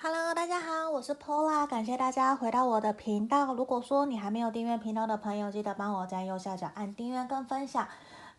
Hello，大家好，我是 Pola，感谢大家回到我的频道。如果说你还没有订阅频道的朋友，记得帮我在右下角按订阅跟分享。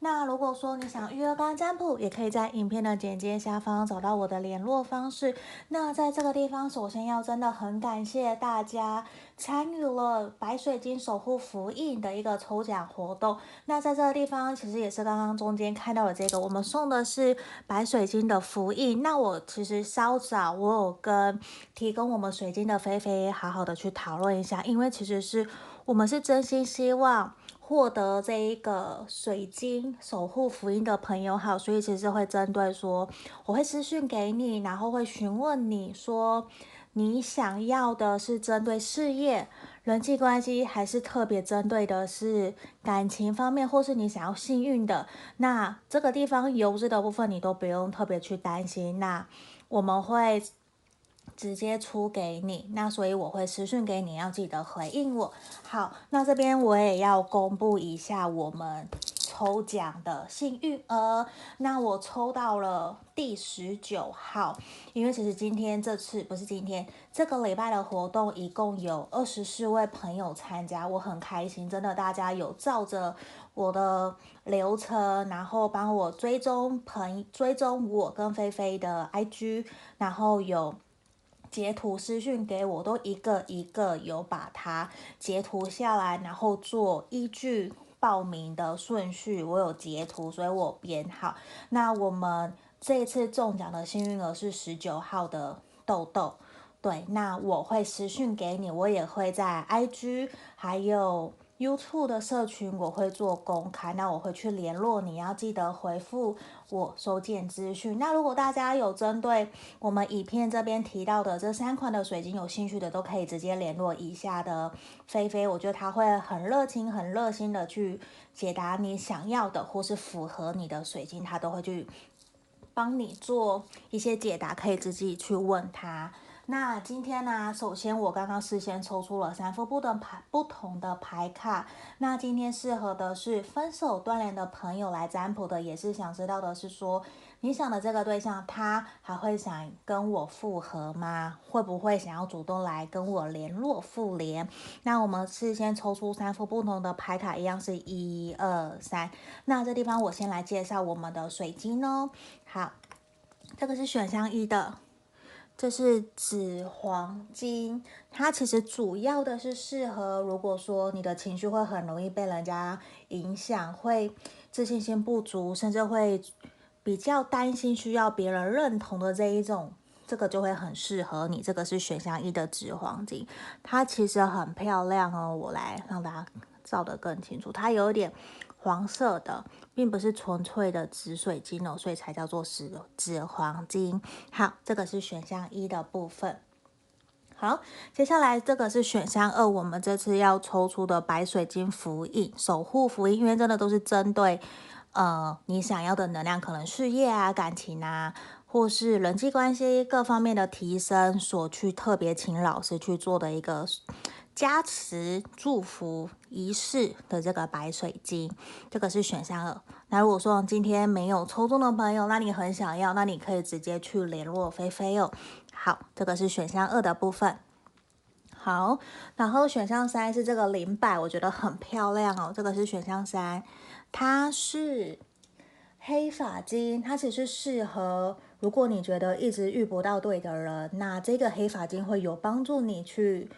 那如果说你想预约个案占卜，也可以在影片的简介下方找到我的联络方式。那在这个地方，首先要真的很感谢大家参与了白水晶守护符印的一个抽奖活动。那在这个地方，其实也是刚刚中间看到的这个，我们送的是白水晶的符印。那我其实稍早我有跟提供我们水晶的菲菲好好的去讨论一下，因为其实是我们是真心希望。获得这一个水晶守护福音的朋友好，所以其实会针对说，我会私讯给你，然后会询问你说，你想要的是针对事业、人际关系，还是特别针对的是感情方面，或是你想要幸运的，那这个地方油脂的部分你都不用特别去担心，那我们会。直接出给你，那所以我会私讯给你，要记得回应我。好，那这边我也要公布一下我们抽奖的幸运儿。那我抽到了第十九号，因为其实今天这次不是今天这个礼拜的活动，一共有二十四位朋友参加，我很开心，真的大家有照着我的流程，然后帮我追踪朋追踪我跟菲菲的 IG，然后有。截图私讯给我，都一个一个有把它截图下来，然后做依据报名的顺序，我有截图，所以我编号。那我们这一次中奖的幸运儿是十九号的豆豆，对，那我会私讯给你，我也会在 IG 还有。YouTube 的社群我会做公开，那我会去联络你，要记得回复我收件资讯。那如果大家有针对我们影片这边提到的这三款的水晶有兴趣的，都可以直接联络以下的菲菲，我觉得他会很热情、很热心的去解答你想要的或是符合你的水晶，他都会去帮你做一些解答，可以自己去问他。那今天呢，首先我刚刚事先抽出了三副不同牌不同的牌卡。那今天适合的是分手断联的朋友来占卜的，也是想知道的是说，你想的这个对象，他还会想跟我复合吗？会不会想要主动来跟我联络复联？那我们事先抽出三副不同的牌卡，一样是一二三。那这地方我先来介绍我们的水晶哦。好，这个是选项一的。这是紫黄金，它其实主要的是适合，如果说你的情绪会很容易被人家影响，会自信心不足，甚至会比较担心需要别人认同的这一种，这个就会很适合你。这个是选项一的紫黄金，它其实很漂亮哦，我来让大家照得更清楚，它有点。黄色的，并不是纯粹的紫水晶哦，所以才叫做紫紫黄金。好，这个是选项一的部分。好，接下来这个是选项二，我们这次要抽出的白水晶符印守护符印，因为真的都是针对呃你想要的能量，可能事业啊、感情啊，或是人际关系各方面的提升，所去特别请老师去做的一个。加持祝福仪式的这个白水晶，这个是选项二。那如果说今天没有抽中的朋友，那你很想要，那你可以直接去联络菲菲哦。好，这个是选项二的部分。好，然后选项三是这个灵摆，我觉得很漂亮哦。这个是选项三，它是黑发晶，它其实适合如果你觉得一直遇不到对的人，那这个黑发晶会有帮助你去。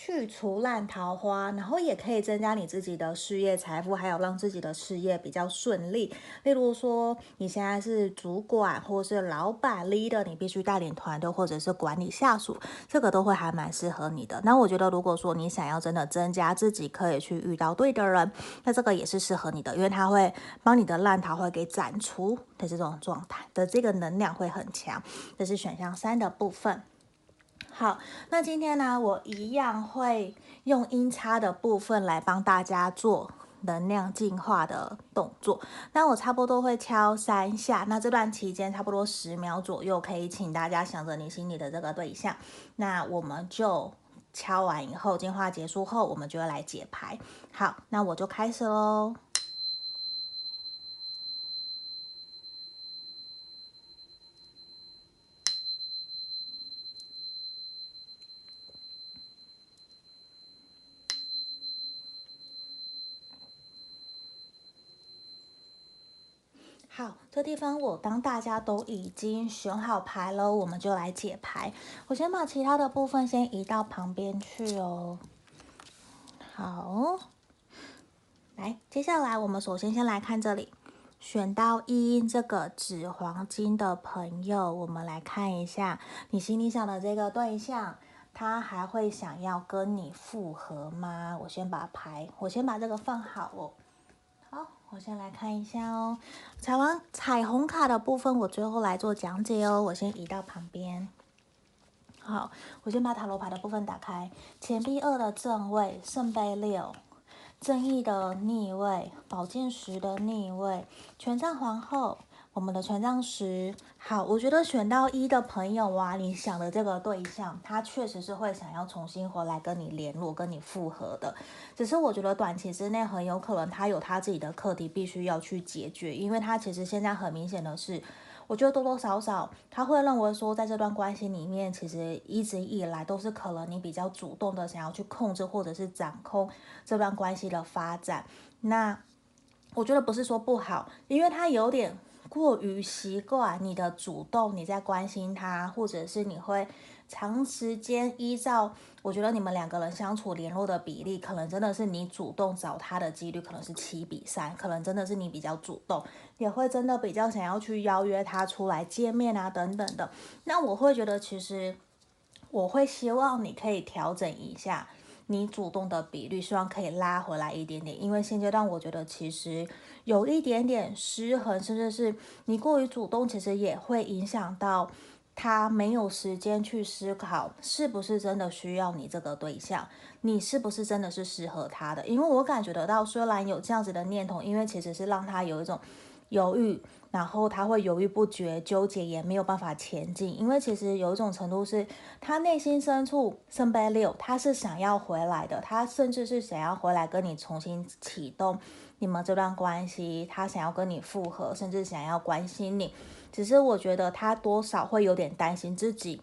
去除烂桃花，然后也可以增加你自己的事业财富，还有让自己的事业比较顺利。例如说，你现在是主管或是老板 leader，你必须带领团队或者是管理下属，这个都会还蛮适合你的。那我觉得，如果说你想要真的增加自己可以去遇到对的人，那这个也是适合你的，因为它会帮你的烂桃花给斩除的这种状态的这个能量会很强。这是选项三的部分。好，那今天呢，我一样会用音叉的部分来帮大家做能量净化的动作。那我差不多会敲三下，那这段期间差不多十秒左右，可以请大家想着你心里的这个对象。那我们就敲完以后，净化结束后，我们就要来解牌。好，那我就开始喽。好，这地方我当大家都已经选好牌了，我们就来解牌。我先把其他的部分先移到旁边去哦。好，来，接下来我们首先先来看这里，选到一这个纸黄金的朋友，我们来看一下你心里想的这个对象，他还会想要跟你复合吗？我先把牌，我先把这个放好哦。我先来看一下哦。彩完彩虹卡的部分，我最后来做讲解哦。我先移到旁边。好，我先把塔罗牌的部分打开。钱币二的正位，圣杯六，正义的逆位，宝剑十的逆位，权杖皇后。我们的权杖十，好，我觉得选到一的朋友啊，你想的这个对象，他确实是会想要重新回来跟你联络、跟你复合的。只是我觉得短期之内很有可能他有他自己的课题必须要去解决，因为他其实现在很明显的是，我觉得多多少少他会认为说，在这段关系里面，其实一直以来都是可能你比较主动的想要去控制或者是掌控这段关系的发展。那我觉得不是说不好，因为他有点。过于习惯你的主动，你在关心他，或者是你会长时间依照，我觉得你们两个人相处联络的比例，可能真的是你主动找他的几率可能是七比三，可能真的是你比较主动，也会真的比较想要去邀约他出来见面啊等等的。那我会觉得，其实我会希望你可以调整一下。你主动的比率，希望可以拉回来一点点，因为现阶段我觉得其实有一点点失衡，甚至是你过于主动，其实也会影响到他没有时间去思考是不是真的需要你这个对象，你是不是真的是适合他的？因为我感觉得到，虽然有这样子的念头，因为其实是让他有一种犹豫。然后他会犹豫不决、纠结，也没有办法前进，因为其实有一种程度是他内心深处圣杯六，他是想要回来的，他甚至是想要回来跟你重新启动你们这段关系，他想要跟你复合，甚至想要关心你，只是我觉得他多少会有点担心自己。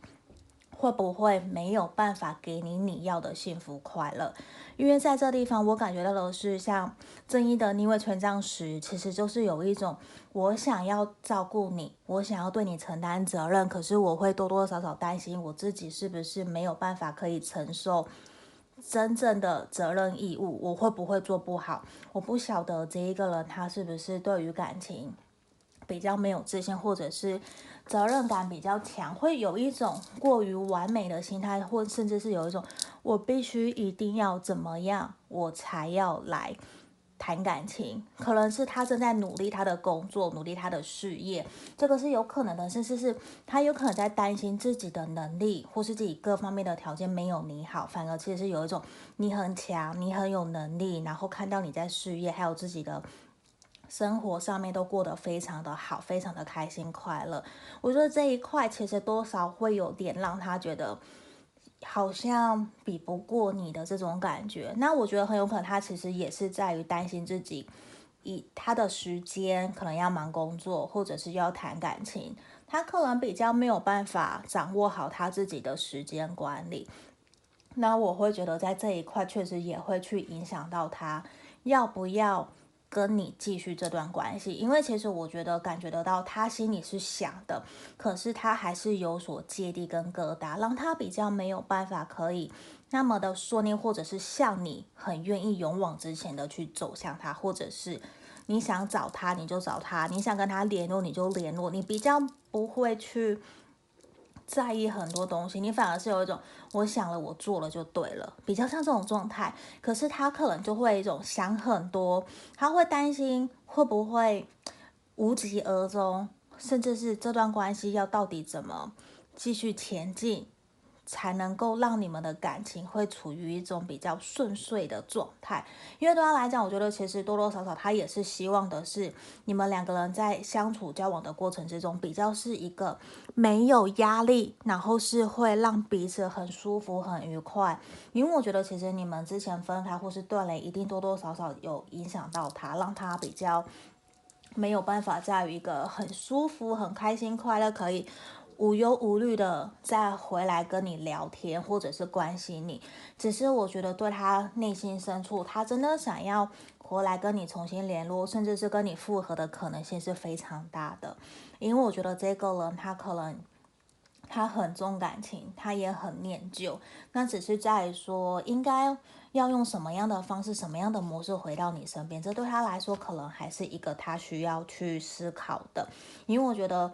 会不会没有办法给你你要的幸福快乐？因为在这地方，我感觉到的是像正义的逆位权杖十，其实就是有一种我想要照顾你，我想要对你承担责任，可是我会多多少少担心我自己是不是没有办法可以承受真正的责任义务，我会不会做不好？我不晓得这一个人他是不是对于感情比较没有自信，或者是。责任感比较强，会有一种过于完美的心态，或甚至是有一种我必须一定要怎么样，我才要来谈感情。可能是他正在努力他的工作，努力他的事业，这个是有可能的。甚至是他有可能在担心自己的能力，或是自己各方面的条件没有你好，反而其实是有一种你很强，你很有能力，然后看到你在事业还有自己的。生活上面都过得非常的好，非常的开心快乐。我觉得这一块其实多少会有点让他觉得好像比不过你的这种感觉。那我觉得很有可能他其实也是在于担心自己，以他的时间可能要忙工作，或者是要谈感情，他可能比较没有办法掌握好他自己的时间管理。那我会觉得在这一块确实也会去影响到他要不要。跟你继续这段关系，因为其实我觉得感觉得到他心里是想的，可是他还是有所芥蒂跟疙瘩，让他比较没有办法可以那么的顺利，或者是像你很愿意勇往直前的去走向他，或者是你想找他你就找他，你想跟他联络你就联络，你比较不会去。在意很多东西，你反而是有一种我想了，我做了就对了，比较像这种状态。可是他可能就会一种想很多，他会担心会不会无疾而终，甚至是这段关系要到底怎么继续前进。才能够让你们的感情会处于一种比较顺遂的状态，因为对他来讲，我觉得其实多多少少他也是希望的是你们两个人在相处交往的过程之中，比较是一个没有压力，然后是会让彼此很舒服、很愉快。因为我觉得其实你们之前分开或是断联，一定多多少少有影响到他，让他比较没有办法在于一个很舒服、很开心、快乐可以。无忧无虑的再回来跟你聊天，或者是关心你，只是我觉得对他内心深处，他真的想要回来跟你重新联络，甚至是跟你复合的可能性是非常大的。因为我觉得这个人他可能他很重感情，他也很念旧，那只是在说应该要用什么样的方式、什么样的模式回到你身边，这对他来说可能还是一个他需要去思考的。因为我觉得。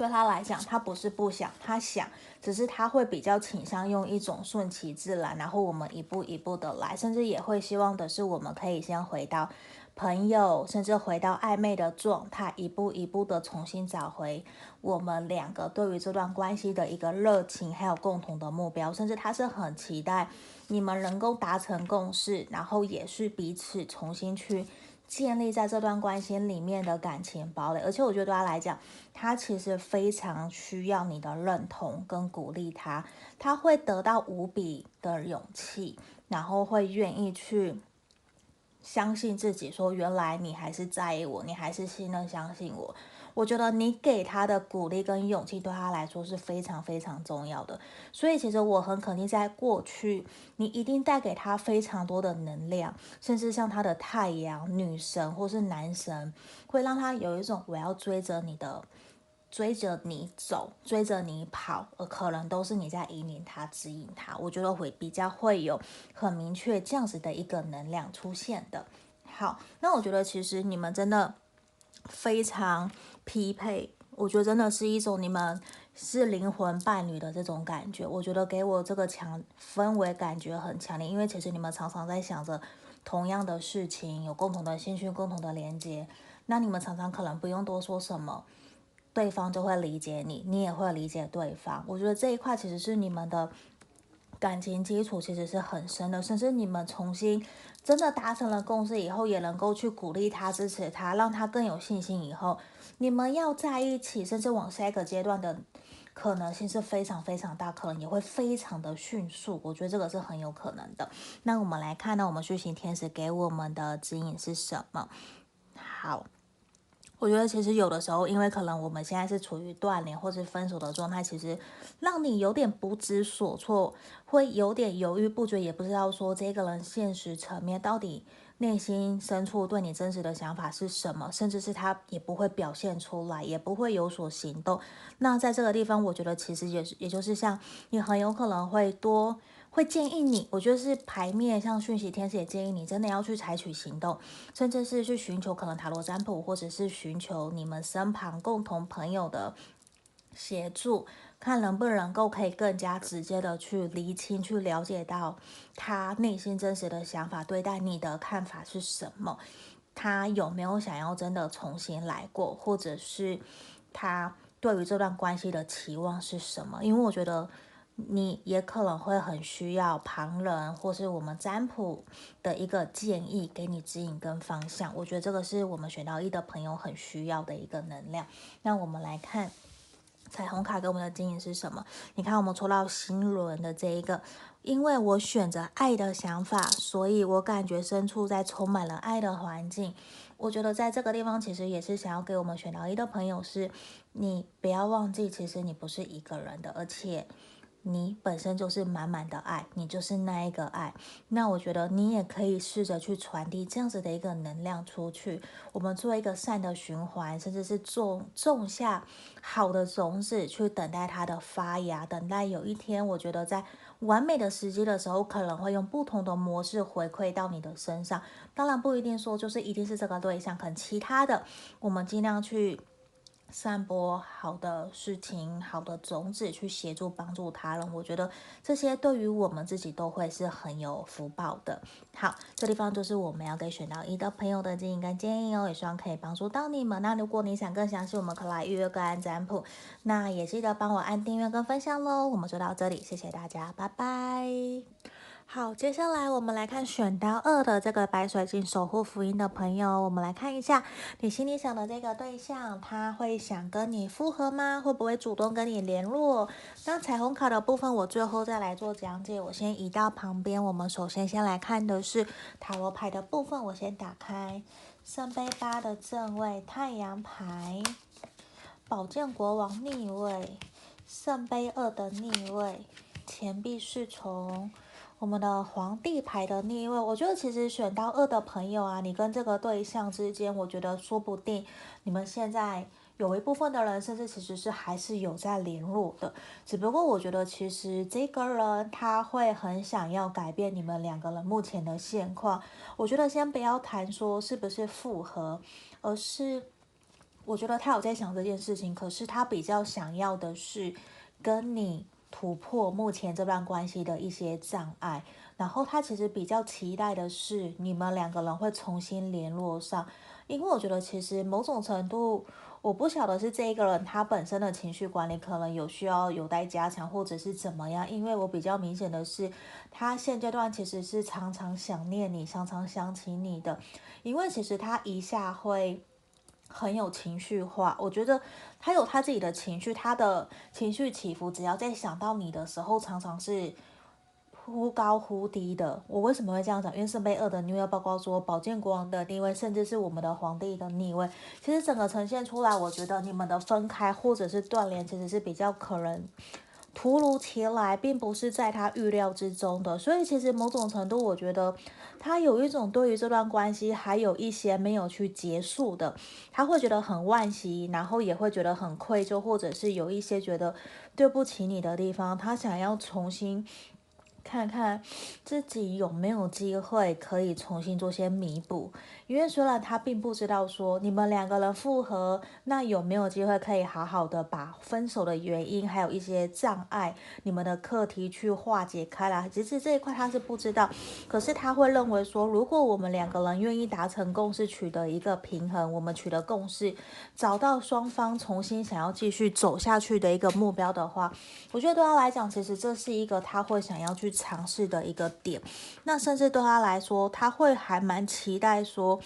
对他来讲，他不是不想，他想，只是他会比较倾向用一种顺其自然，然后我们一步一步的来，甚至也会希望的是，我们可以先回到朋友，甚至回到暧昧的状态，一步一步的重新找回我们两个对于这段关系的一个热情，还有共同的目标，甚至他是很期待你们能够达成共识，然后也是彼此重新去。建立在这段关系里面的感情堡垒，而且我觉得对他来讲，他其实非常需要你的认同跟鼓励他，他会得到无比的勇气，然后会愿意去相信自己，说原来你还是在意我，你还是信任相信我。我觉得你给他的鼓励跟勇气对他来说是非常非常重要的，所以其实我很肯定，在过去你一定带给他非常多的能量，甚至像他的太阳女神或是男神，会让他有一种我要追着你的，追着你走，追着你跑，而可能都是你在引领他、指引他。我觉得会比较会有很明确这样子的一个能量出现的。好，那我觉得其实你们真的非常。匹配，我觉得真的是一种你们是灵魂伴侣的这种感觉。我觉得给我这个强氛围感觉很强烈，因为其实你们常常在想着同样的事情，有共同的兴趣、共同的连接。那你们常常可能不用多说什么，对方就会理解你，你也会理解对方。我觉得这一块其实是你们的感情基础其实是很深的，甚至你们重新真的达成了共识以后，也能够去鼓励他、支持他，让他更有信心以后。你们要在一起，甚至往下一个阶段的可能性是非常非常大，可能也会非常的迅速。我觉得这个是很有可能的。那我们来看呢，我们讯息天使给我们的指引是什么？好，我觉得其实有的时候，因为可能我们现在是处于断联或是分手的状态，其实让你有点不知所措，会有点犹豫不决，也不知道说这个人现实层面到底。内心深处对你真实的想法是什么？甚至是他也不会表现出来，也不会有所行动。那在这个地方，我觉得其实也是，也就是像你很有可能会多会建议你，我觉得是牌面像讯息天使也建议你，真的要去采取行动，甚至是去寻求可能塔罗占卜，或者是寻求你们身旁共同朋友的协助。看能不能够可以更加直接的去厘清，去了解到他内心真实的想法，对待你的看法是什么？他有没有想要真的重新来过，或者是他对于这段关系的期望是什么？因为我觉得你也可能会很需要旁人或是我们占卜的一个建议，给你指引跟方向。我觉得这个是我们选到一的朋友很需要的一个能量。那我们来看。彩虹卡给我们的指引是什么？你看，我们抽到新轮的这一个，因为我选择爱的想法，所以我感觉身处在充满了爱的环境。我觉得在这个地方，其实也是想要给我们选到一的朋友是，你不要忘记，其实你不是一个人的，而且。你本身就是满满的爱，你就是那一个爱。那我觉得你也可以试着去传递这样子的一个能量出去。我们做一个善的循环，甚至是种种下好的种子，去等待它的发芽，等待有一天，我觉得在完美的时机的时候，可能会用不同的模式回馈到你的身上。当然不一定说就是一定是这个对象，可能其他的，我们尽量去。散播好的事情、好的种子，去协助帮助他人。我觉得这些对于我们自己都会是很有福报的。好，这地方就是我们要给选到一的朋友的建议跟建议哦，也希望可以帮助到你们。那如果你想更详细，我们可以来预约个案占卜。那也记得帮我按订阅跟分享喽。我们就到这里，谢谢大家，拜拜。好，接下来我们来看选到二的这个白水晶守护福音的朋友，我们来看一下你心里想的这个对象，他会想跟你复合吗？会不会主动跟你联络？那彩虹卡的部分，我最后再来做讲解。我先移到旁边，我们首先先来看的是塔罗牌的部分，我先打开圣杯八的正位、太阳牌、宝剑国王逆位、圣杯二的逆位、钱币侍从。我们的皇帝牌的逆位，我觉得其实选到二的朋友啊，你跟这个对象之间，我觉得说不定你们现在有一部分的人，甚至其实是还是有在联络的。只不过我觉得其实这个人他会很想要改变你们两个人目前的现况。我觉得先不要谈说是不是复合，而是我觉得他有在想这件事情，可是他比较想要的是跟你。突破目前这段关系的一些障碍，然后他其实比较期待的是你们两个人会重新联络上，因为我觉得其实某种程度，我不晓得是这一个人他本身的情绪管理可能有需要有待加强，或者是怎么样，因为我比较明显的是，他现阶段其实是常常想念你，常常想起你的，因为其实他一下会。很有情绪化，我觉得他有他自己的情绪，他的情绪起伏，只要在想到你的时候，常常是忽高忽低的。我为什么会这样讲？因为圣杯二的逆位包括说宝剑国王的逆位，甚至是我们的皇帝的逆位，其实整个呈现出来，我觉得你们的分开或者是断联，其实是比较可能。突如其来，并不是在他预料之中的，所以其实某种程度，我觉得他有一种对于这段关系还有一些没有去结束的，他会觉得很惋惜，然后也会觉得很愧疚，或者是有一些觉得对不起你的地方，他想要重新。看看自己有没有机会可以重新做些弥补，因为虽然他并不知道说你们两个人复合，那有没有机会可以好好的把分手的原因，还有一些障碍，你们的课题去化解开来。其实这一块他是不知道，可是他会认为说，如果我们两个人愿意达成共识，取得一个平衡，我们取得共识，找到双方重新想要继续走下去的一个目标的话，我觉得对他来讲，其实这是一个他会想要去。尝试的一个点，那甚至对他来说，他会还蛮期待说，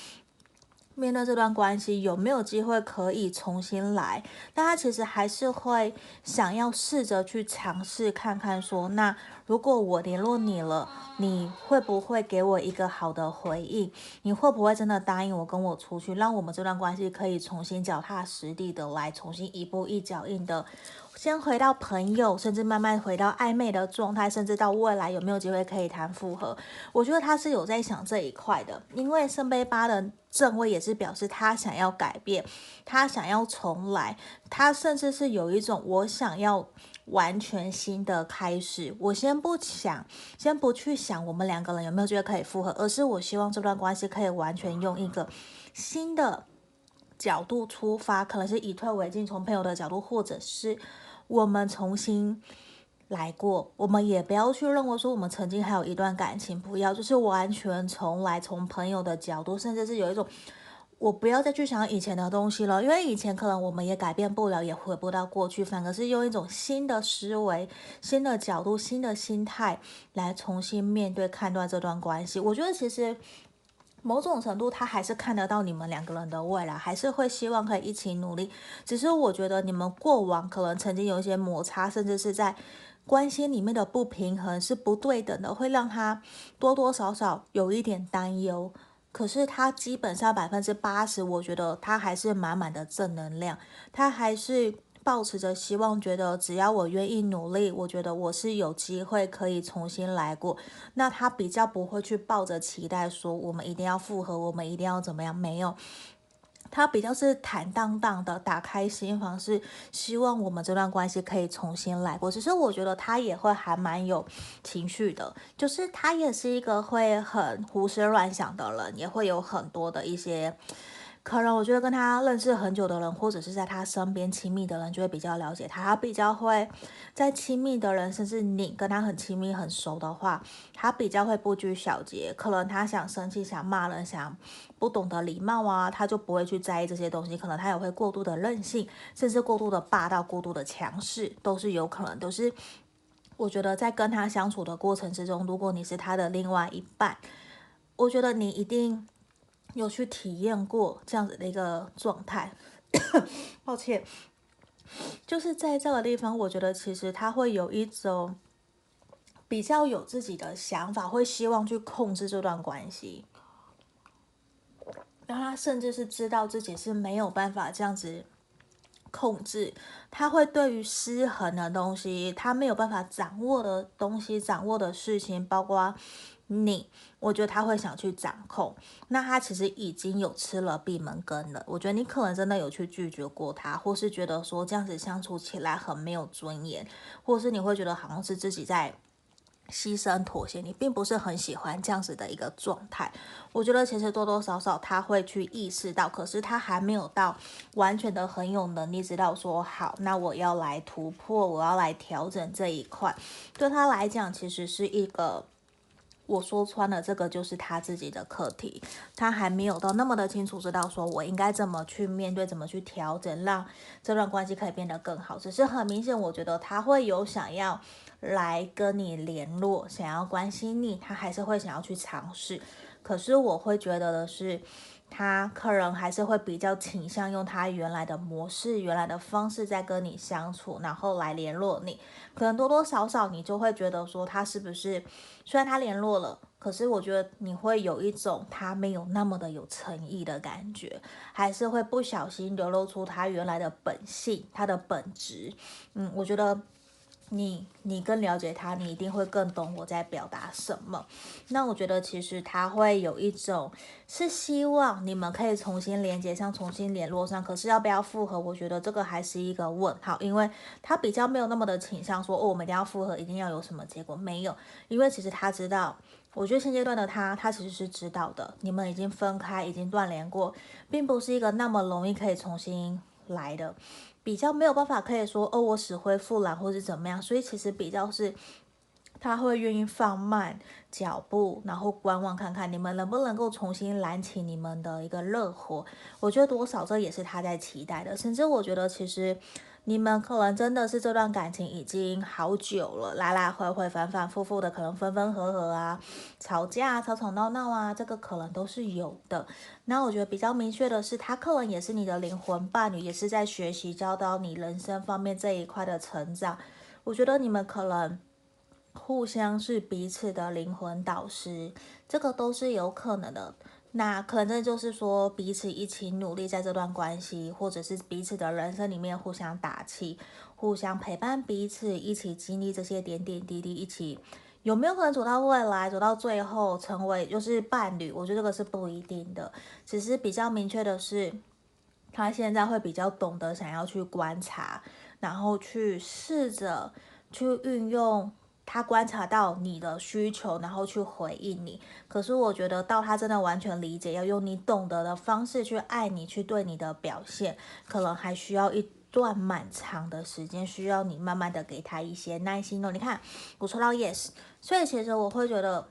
面对这段关系有没有机会可以重新来，但他其实还是会想要试着去尝试看看说，那如果我联络你了，你会不会给我一个好的回应？你会不会真的答应我跟我出去，让我们这段关系可以重新脚踏实地的来，重新一步一脚印的。先回到朋友，甚至慢慢回到暧昧的状态，甚至到未来有没有机会可以谈复合？我觉得他是有在想这一块的，因为圣杯八的正位也是表示他想要改变，他想要重来，他甚至是有一种我想要完全新的开始。我先不想，先不去想我们两个人有没有机会可以复合，而是我希望这段关系可以完全用一个新的角度出发，可能是以退为进，从朋友的角度，或者是。我们重新来过，我们也不要去认为说我们曾经还有一段感情，不要就是完全重来，从朋友的角度，甚至是有一种我不要再去想以前的东西了，因为以前可能我们也改变不了，也回不到过去，反而是用一种新的思维、新的角度、新的心态来重新面对、看待这段关系。我觉得其实。某种程度，他还是看得到你们两个人的未来，还是会希望可以一起努力。只是我觉得你们过往可能曾经有一些摩擦，甚至是在关系里面的不平衡是不对等的，会让他多多少少有一点担忧。可是他基本上百分之八十，我觉得他还是满满的正能量，他还是。抱持着希望，觉得只要我愿意努力，我觉得我是有机会可以重新来过。那他比较不会去抱着期待说我们一定要复合，我们一定要怎么样？没有，他比较是坦荡荡的打开心房，是希望我们这段关系可以重新来过。只是我觉得他也会还蛮有情绪的，就是他也是一个会很胡思乱想的人，也会有很多的一些。可能我觉得跟他认识很久的人，或者是在他身边亲密的人，就会比较了解他。他比较会在亲密的人，甚至你跟他很亲密、很熟的话，他比较会不拘小节。可能他想生气、想骂人、想不懂得礼貌啊，他就不会去在意这些东西。可能他也会过度的任性，甚至过度的霸道、过度的强势，都是有可能。都是我觉得在跟他相处的过程之中，如果你是他的另外一半，我觉得你一定。有去体验过这样子的一个状态，抱歉，就是在这个地方，我觉得其实他会有一种比较有自己的想法，会希望去控制这段关系，然后他甚至是知道自己是没有办法这样子控制，他会对于失衡的东西，他没有办法掌握的东西，掌握的事情，包括你，我觉得他会想去掌控。那他其实已经有吃了闭门羹了。我觉得你可能真的有去拒绝过他，或是觉得说这样子相处起来很没有尊严，或是你会觉得好像是自己在。牺牲妥协，你并不是很喜欢这样子的一个状态。我觉得其实多多少少他会去意识到，可是他还没有到完全的很有能力知道说好，那我要来突破，我要来调整这一块。对他来讲，其实是一个我说穿了，这个就是他自己的课题。他还没有到那么的清楚知道说我应该怎么去面对，怎么去调整，让这段关系可以变得更好。只是很明显，我觉得他会有想要。来跟你联络，想要关心你，他还是会想要去尝试。可是我会觉得的是，他可能还是会比较倾向用他原来的模式、原来的方式在跟你相处，然后来联络你。可能多多少少你就会觉得说，他是不是虽然他联络了，可是我觉得你会有一种他没有那么的有诚意的感觉，还是会不小心流露出他原来的本性、他的本质。嗯，我觉得。你你更了解他，你一定会更懂我在表达什么。那我觉得其实他会有一种是希望你们可以重新连接上，重新联络上。可是要不要复合，我觉得这个还是一个问号，因为他比较没有那么的倾向说哦，我们一定要复合，一定要有什么结果没有。因为其实他知道，我觉得现阶段的他，他其实是知道的，你们已经分开，已经断联过，并不是一个那么容易可以重新来的。比较没有办法可以说哦，我死灰复燃或是怎么样，所以其实比较是他会愿意放慢脚步，然后观望看看你们能不能够重新燃起你们的一个热火。我觉得多少这也是他在期待的，甚至我觉得其实。你们可能真的是这段感情已经好久了，来来回回、反反复复的，可能分分合合啊，吵架、吵吵闹闹啊，这个可能都是有的。那我觉得比较明确的是，他可能也是你的灵魂伴侣，也是在学习教导你人生方面这一块的成长。我觉得你们可能互相是彼此的灵魂导师，这个都是有可能的。那可能就是说，彼此一起努力在这段关系，或者是彼此的人生里面互相打气，互相陪伴彼此，一起经历这些点点滴滴，一起有没有可能走到未来，走到最后成为就是伴侣？我觉得这个是不一定的，只是比较明确的是，他现在会比较懂得想要去观察，然后去试着去运用。他观察到你的需求，然后去回应你。可是我觉得到他真的完全理解，要用你懂得的方式去爱你，去对你的表现，可能还需要一段蛮长的时间，需要你慢慢的给他一些耐心哦。你看，我抽到 yes，所以其实我会觉得。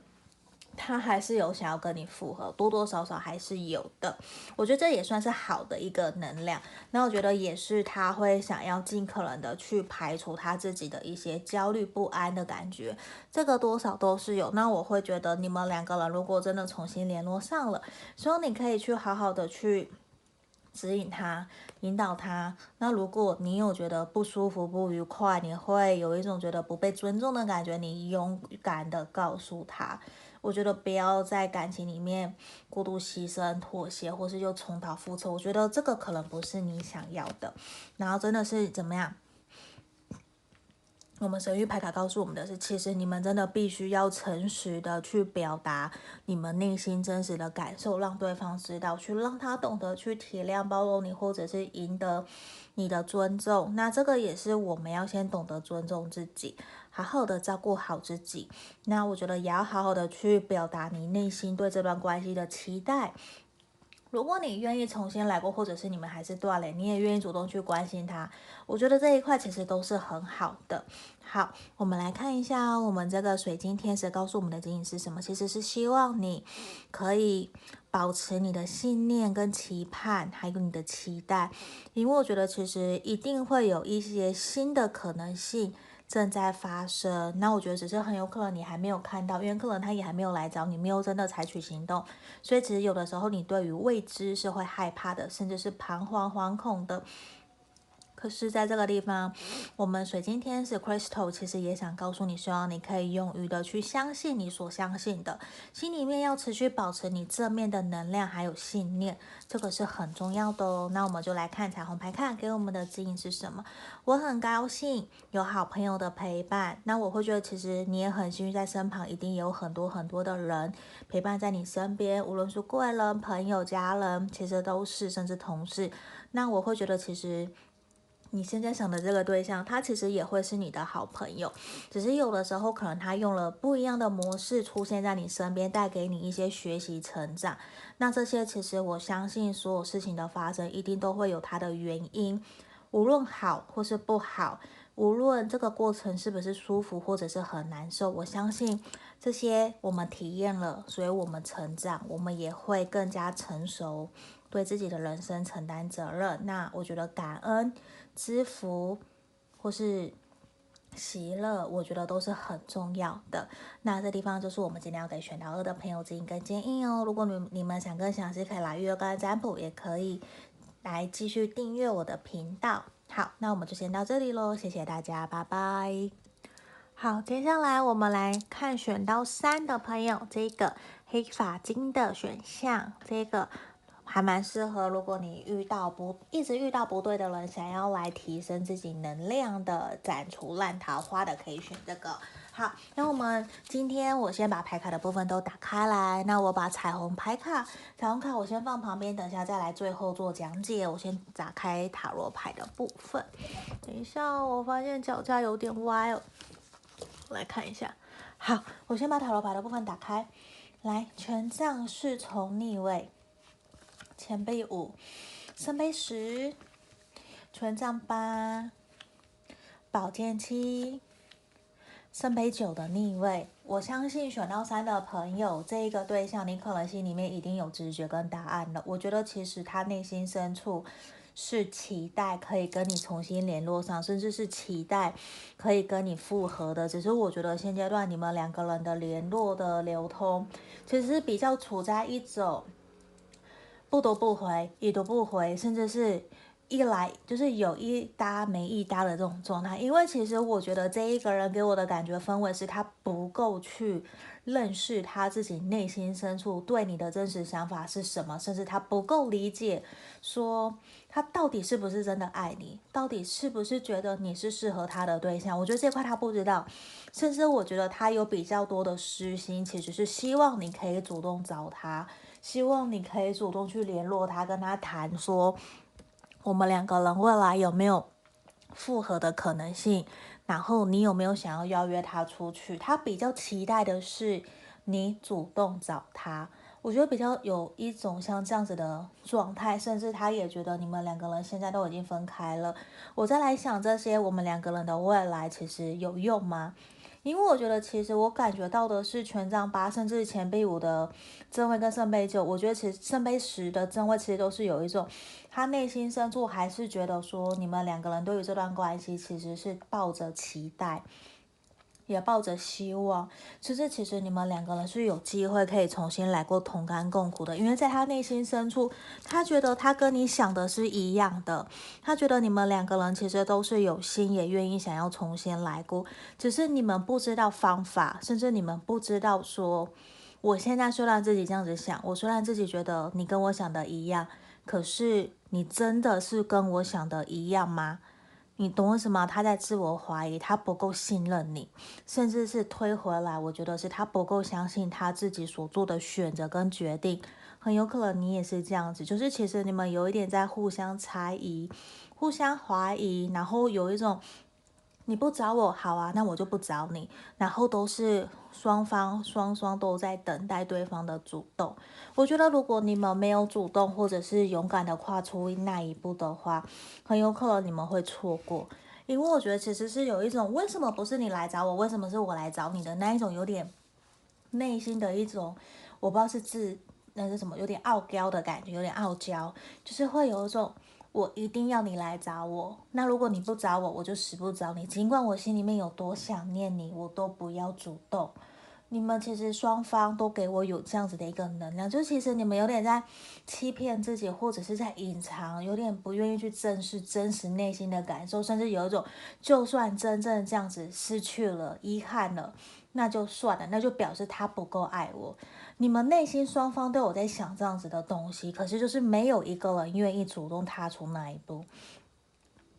他还是有想要跟你复合，多多少少还是有的。我觉得这也算是好的一个能量。那我觉得也是他会想要尽可能的去排除他自己的一些焦虑不安的感觉，这个多少都是有。那我会觉得你们两个人如果真的重新联络上了，希望你可以去好好的去指引他、引导他。那如果你有觉得不舒服、不愉快，你会有一种觉得不被尊重的感觉，你勇敢的告诉他。我觉得不要在感情里面过度牺牲、妥协，或是又重蹈覆辙。我觉得这个可能不是你想要的。然后真的是怎么样？我们神域牌卡告诉我们的是，其实你们真的必须要诚实的去表达你们内心真实的感受，让对方知道，去让他懂得去体谅、包容你，或者是赢得你的尊重。那这个也是我们要先懂得尊重自己。好好的照顾好自己，那我觉得也要好好的去表达你内心对这段关系的期待。如果你愿意重新来过，或者是你们还是断了，你也愿意主动去关心他，我觉得这一块其实都是很好的。好，我们来看一下我们这个水晶天使告诉我们的指引是什么？其实是希望你可以保持你的信念跟期盼，还有你的期待，因为我觉得其实一定会有一些新的可能性。正在发生，那我觉得只是很有可能你还没有看到，因为可能他也还没有来找你，没有真的采取行动，所以其实有的时候你对于未知是会害怕的，甚至是彷徨惶恐的。可是，在这个地方，我们水晶天使 Crystal 其实也想告诉你，希望你可以勇于的去相信你所相信的，心里面要持续保持你正面的能量还有信念，这个是很重要的哦。那我们就来看彩虹牌，看给我们的指引是什么。我很高兴有好朋友的陪伴，那我会觉得其实你也很幸运，在身旁一定有很多很多的人陪伴在你身边，无论是贵人、朋友、家人，其实都是，甚至同事。那我会觉得其实。你现在想的这个对象，他其实也会是你的好朋友，只是有的时候可能他用了不一样的模式出现在你身边，带给你一些学习成长。那这些其实我相信，所有事情的发生一定都会有它的原因，无论好或是不好，无论这个过程是不是舒服或者是很难受，我相信这些我们体验了，所以我们成长，我们也会更加成熟，对自己的人生承担责任。那我觉得感恩。知福或是喜乐，我觉得都是很重要的。那这地方就是我们今天要给选到二的朋友指引跟建议哦。如果你你们想更详细，可以来预约个案占卜，也可以来继续订阅我的频道。好，那我们就先到这里喽，谢谢大家，拜拜。好，接下来我们来看选到三的朋友，这个黑发金的选项，这个。还蛮适合，如果你遇到不一直遇到不对的人，想要来提升自己能量的，斩除烂桃花的，可以选这个。好，那我们今天我先把牌卡的部分都打开来，那我把彩虹牌卡、彩虹卡我先放旁边，等下再来最后做讲解。我先打开塔罗牌的部分。等一下，我发现脚架有点歪哦，来看一下。好，我先把塔罗牌的部分打开来，权杖侍从逆位。钱币五，圣杯十，权杖八，宝剑七，圣杯九的逆位。我相信选到三的朋友，这一个对象，你可能心里面一定有直觉跟答案了。我觉得其实他内心深处是期待可以跟你重新联络上，甚至是期待可以跟你复合的。只是我觉得现阶段你们两个人的联络的流通，其实比较处在一种。不读不回，已读不回，甚至是一来就是有一搭没一搭的这种状态。因为其实我觉得这一个人给我的感觉氛围是他不够去认识他自己内心深处对你的真实想法是什么，甚至他不够理解说他到底是不是真的爱你，到底是不是觉得你是适合他的对象。我觉得这块他不知道，甚至我觉得他有比较多的私心，其实是希望你可以主动找他。希望你可以主动去联络他，跟他谈说，我们两个人未来有没有复合的可能性？然后你有没有想要邀约他出去？他比较期待的是你主动找他。我觉得比较有一种像这样子的状态，甚至他也觉得你们两个人现在都已经分开了。我再来想这些，我们两个人的未来其实有用吗？因为我觉得，其实我感觉到的是权杖八，甚至钱币五的正位跟圣杯九。我觉得其实圣杯十的正位其实都是有一种，他内心深处还是觉得说，你们两个人对于这段关系其实是抱着期待。也抱着希望，其实其实你们两个人是有机会可以重新来过同甘共苦的，因为在他内心深处，他觉得他跟你想的是一样的，他觉得你们两个人其实都是有心，也愿意想要重新来过，只是你们不知道方法，甚至你们不知道说，我现在虽然自己这样子想，我虽然自己觉得你跟我想的一样，可是你真的是跟我想的一样吗？你懂为什么？他在自我怀疑，他不够信任你，甚至是推回来。我觉得是他不够相信他自己所做的选择跟决定，很有可能你也是这样子。就是其实你们有一点在互相猜疑、互相怀疑，然后有一种。你不找我好啊，那我就不找你。然后都是双方双双都在等待对方的主动。我觉得如果你们没有主动，或者是勇敢的跨出那一步的话，很有可能你们会错过。因为我觉得其实是有一种为什么不是你来找我，为什么是我来找你的那一种有点内心的一种，我不知道是自那是什么，有点傲娇的感觉，有点傲娇，就是会有一种。我一定要你来找我。那如果你不找我，我就死不找你。尽管我心里面有多想念你，我都不要主动。你们其实双方都给我有这样子的一个能量，就其实你们有点在欺骗自己，或者是在隐藏，有点不愿意去正视真实内心的感受，甚至有一种就算真正这样子失去了、遗憾了，那就算了，那就表示他不够爱我。你们内心双方都有在想这样子的东西，可是就是没有一个人愿意主动踏出那一步。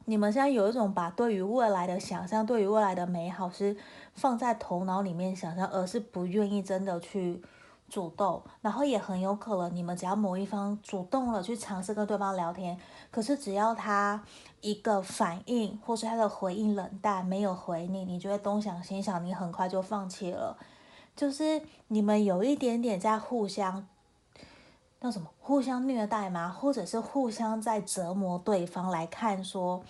你们现在有一种把对于未来的想象，对于未来的美好是放在头脑里面想象，而是不愿意真的去主动。然后也很有可能，你们只要某一方主动了去尝试跟对方聊天，可是只要他一个反应或是他的回应冷淡，没有回你，你就会东想西想，你很快就放弃了。就是你们有一点点在互相。那什么，互相虐待吗？或者是互相在折磨对方来看说，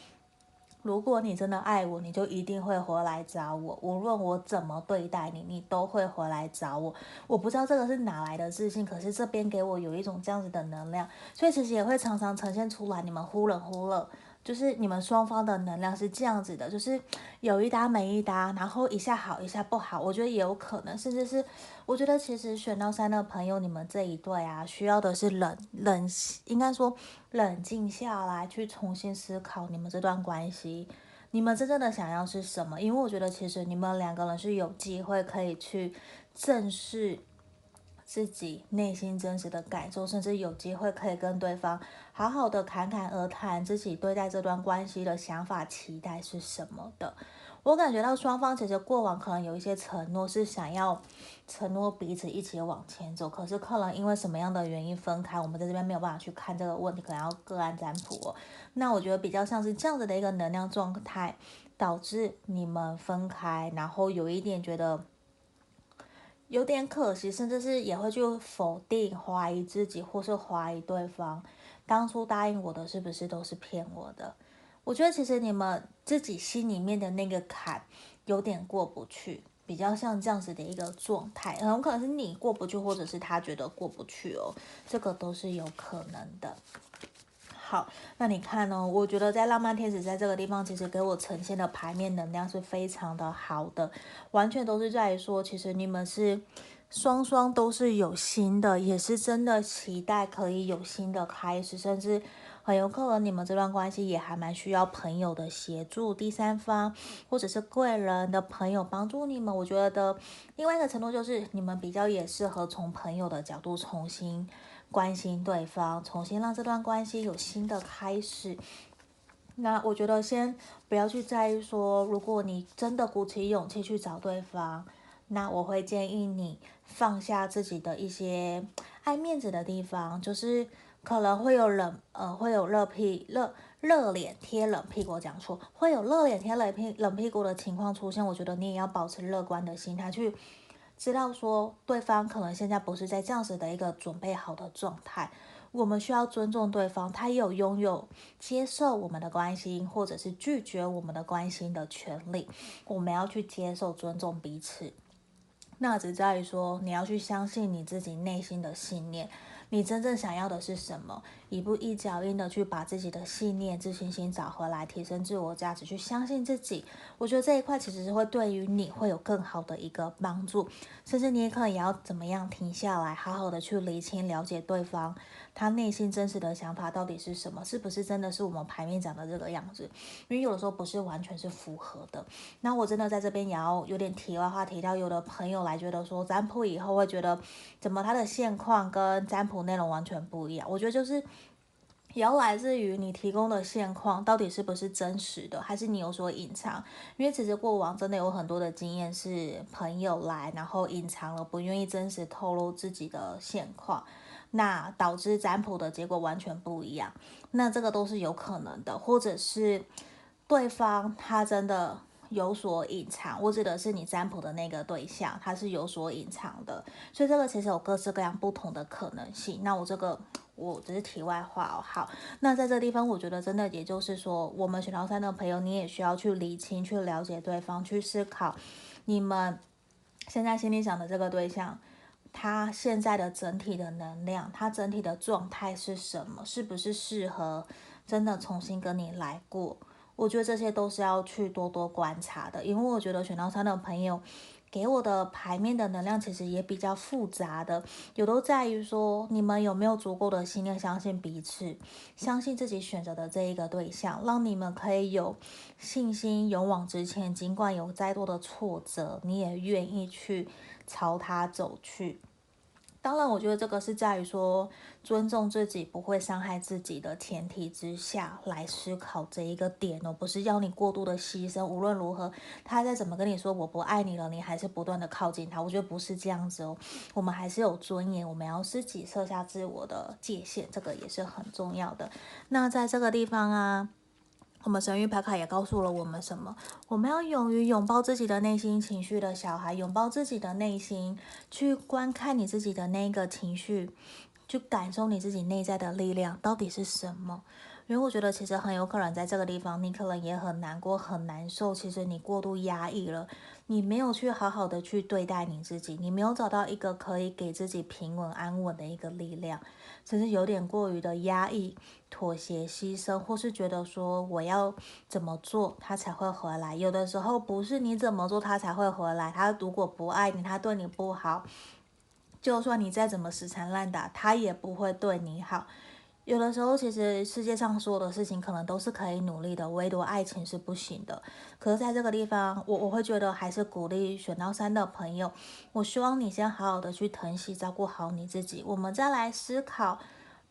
如果你真的爱我，你就一定会回来找我。无论我怎么对待你，你都会回来找我。我不知道这个是哪来的自信，可是这边给我有一种这样子的能量，所以其实也会常常呈现出来，你们忽冷忽热。就是你们双方的能量是这样子的，就是有一搭没一搭，然后一下好一下不好，我觉得也有可能，甚至是我觉得其实选到三的朋友，你们这一对啊，需要的是冷冷，应该说冷静下来，去重新思考你们这段关系，你们真正的想要是什么？因为我觉得其实你们两个人是有机会可以去正视。自己内心真实的感受，甚至有机会可以跟对方好好的侃侃而谈，自己对待这段关系的想法、期待是什么的。我感觉到双方其实过往可能有一些承诺，是想要承诺彼此一起往前走，可是可能因为什么样的原因分开，我们在这边没有办法去看这个问题，可能要个案占卜。那我觉得比较像是这样子的一个能量状态，导致你们分开，然后有一点觉得。有点可惜，甚至是也会去否定、怀疑自己，或是怀疑对方当初答应我的是不是都是骗我的。我觉得其实你们自己心里面的那个坎有点过不去，比较像这样子的一个状态，很可能是你过不去，或者是他觉得过不去哦，这个都是有可能的。好，那你看呢、哦？我觉得在浪漫天使在这个地方，其实给我呈现的牌面能量是非常的好的，完全都是在说，其实你们是双双都是有心的，也是真的期待可以有新的开始，甚至很有可能你们这段关系也还蛮需要朋友的协助，第三方或者是贵人的朋友帮助你们。我觉得另外一个程度就是，你们比较也适合从朋友的角度重新。关心对方，重新让这段关系有新的开始。那我觉得先不要去在意说，如果你真的鼓起勇气去找对方，那我会建议你放下自己的一些爱面子的地方，就是可能会有冷呃会有热屁热热脸贴冷屁股，讲错，会有热脸贴冷屁冷屁股的情况出现。我觉得你也要保持乐观的心态去。知道说对方可能现在不是在这样子的一个准备好的状态，我们需要尊重对方，他有拥有接受我们的关心或者是拒绝我们的关心的权利，我们要去接受、尊重彼此。那只在于说你要去相信你自己内心的信念。你真正想要的是什么？一步一脚印的去把自己的信念、自信心找回来，提升自我价值，去相信自己。我觉得这一块其实是会对于你会有更好的一个帮助，甚至你也可能也要怎么样停下来，好好的去厘清、了解对方。他内心真实的想法到底是什么？是不是真的是我们牌面讲的这个样子？因为有的时候不是完全是符合的。那我真的在这边也要有点题外话提到，有的朋友来觉得说占卜以后会觉得，怎么他的现况跟占卜内容完全不一样？我觉得就是也要来自于你提供的现况到底是不是真实的，还是你有所隐藏？因为其实过往真的有很多的经验是朋友来，然后隐藏了，不愿意真实透露自己的现况。那导致占卜的结果完全不一样，那这个都是有可能的，或者是对方他真的有所隐藏，我指的是你占卜的那个对象，他是有所隐藏的，所以这个其实有各式各样不同的可能性。那我这个我只是题外话哦。好，那在这地方，我觉得真的也就是说，我们选到三的朋友，你也需要去理清、去了解对方，去思考你们现在心里想的这个对象。他现在的整体的能量，他整体的状态是什么？是不是适合真的重新跟你来过？我觉得这些都是要去多多观察的，因为我觉得选到三的朋友给我的牌面的能量其实也比较复杂的，有都在于说你们有没有足够的信念，相信彼此，相信自己选择的这一个对象，让你们可以有信心勇往直前，尽管有再多的挫折，你也愿意去朝他走去。当然，我觉得这个是在于说尊重自己，不会伤害自己的前提之下来思考这一个点哦，不是要你过度的牺牲。无论如何，他再怎么跟你说我不爱你了，你还是不断的靠近他。我觉得不是这样子哦，我们还是有尊严，我们要自己设下自我的界限，这个也是很重要的。那在这个地方啊。我们神諭牌卡也告诉了我们什么？我们要勇于拥抱自己的内心情绪的小孩，拥抱自己的内心，去观看你自己的那个情绪，去感受你自己内在的力量到底是什么。因为我觉得其实很有可能在这个地方，你可能也很难过、很难受。其实你过度压抑了，你没有去好好的去对待你自己，你没有找到一个可以给自己平稳安稳的一个力量，甚至有点过于的压抑、妥协、牺牲，或是觉得说我要怎么做他才会回来。有的时候不是你怎么做他才会回来，他如果不爱你，他对你不好，就算你再怎么死缠烂打，他也不会对你好。有的时候，其实世界上所有的事情可能都是可以努力的，唯独爱情是不行的。可是在这个地方，我我会觉得还是鼓励选到三的朋友，我希望你先好好的去疼惜、照顾好你自己，我们再来思考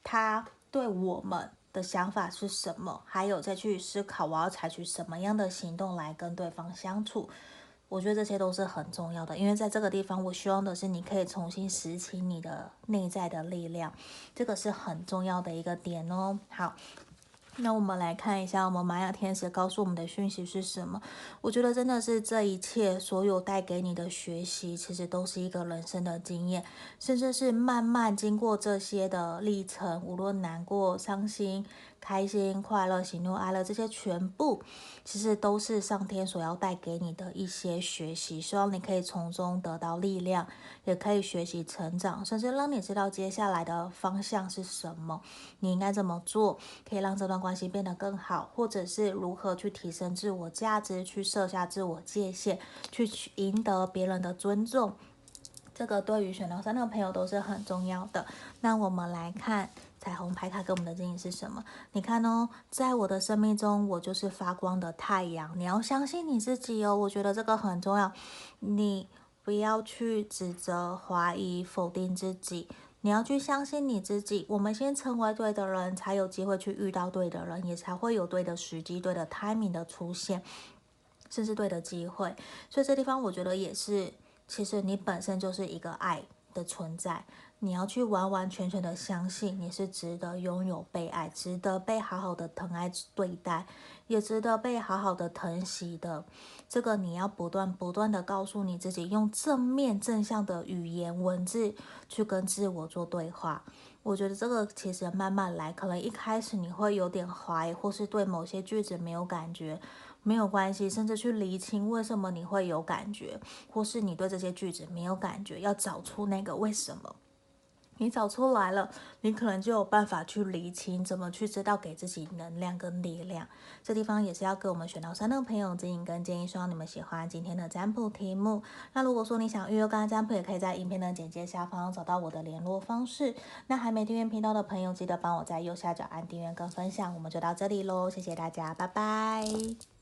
他对我们的想法是什么，还有再去思考我要采取什么样的行动来跟对方相处。我觉得这些都是很重要的，因为在这个地方，我希望的是你可以重新拾起你的内在的力量，这个是很重要的一个点哦。好，那我们来看一下，我们玛雅天使告诉我们的讯息是什么？我觉得真的是这一切所有带给你的学习，其实都是一个人生的经验，甚至是慢慢经过这些的历程，无论难过、伤心。开心、快乐、喜怒哀乐，这些全部其实都是上天所要带给你的一些学习，希望你可以从中得到力量，也可以学习成长，甚至让你知道接下来的方向是什么，你应该怎么做，可以让这段关系变得更好，或者是如何去提升自我价值，去设下自我界限，去赢得别人的尊重。这个对于选到三的朋友都是很重要的。那我们来看。彩虹牌卡给我们的建议是什么？你看哦，在我的生命中，我就是发光的太阳。你要相信你自己哦，我觉得这个很重要。你不要去指责、怀疑、否定自己，你要去相信你自己。我们先成为对的人，才有机会去遇到对的人，也才会有对的时机、对的 timing 的出现，甚至对的机会。所以这地方我觉得也是，其实你本身就是一个爱的存在。你要去完完全全的相信你是值得拥有被爱，值得被好好的疼爱对待，也值得被好好的疼惜的。这个你要不断不断的告诉你自己，用正面正向的语言文字去跟自我做对话。我觉得这个其实慢慢来，可能一开始你会有点怀疑，或是对某些句子没有感觉，没有关系，甚至去厘清为什么你会有感觉，或是你对这些句子没有感觉，要找出那个为什么。你找出来了，你可能就有办法去厘清，怎么去知道给自己能量跟力量。这地方也是要给我们选到三的朋友指引跟建议，希望你们喜欢今天的占卜题目。那如果说你想预约个案占卜，也可以在影片的简介下方找到我的联络方式。那还没订阅频道的朋友，记得帮我在右下角按订阅跟分享。我们就到这里喽，谢谢大家，拜拜。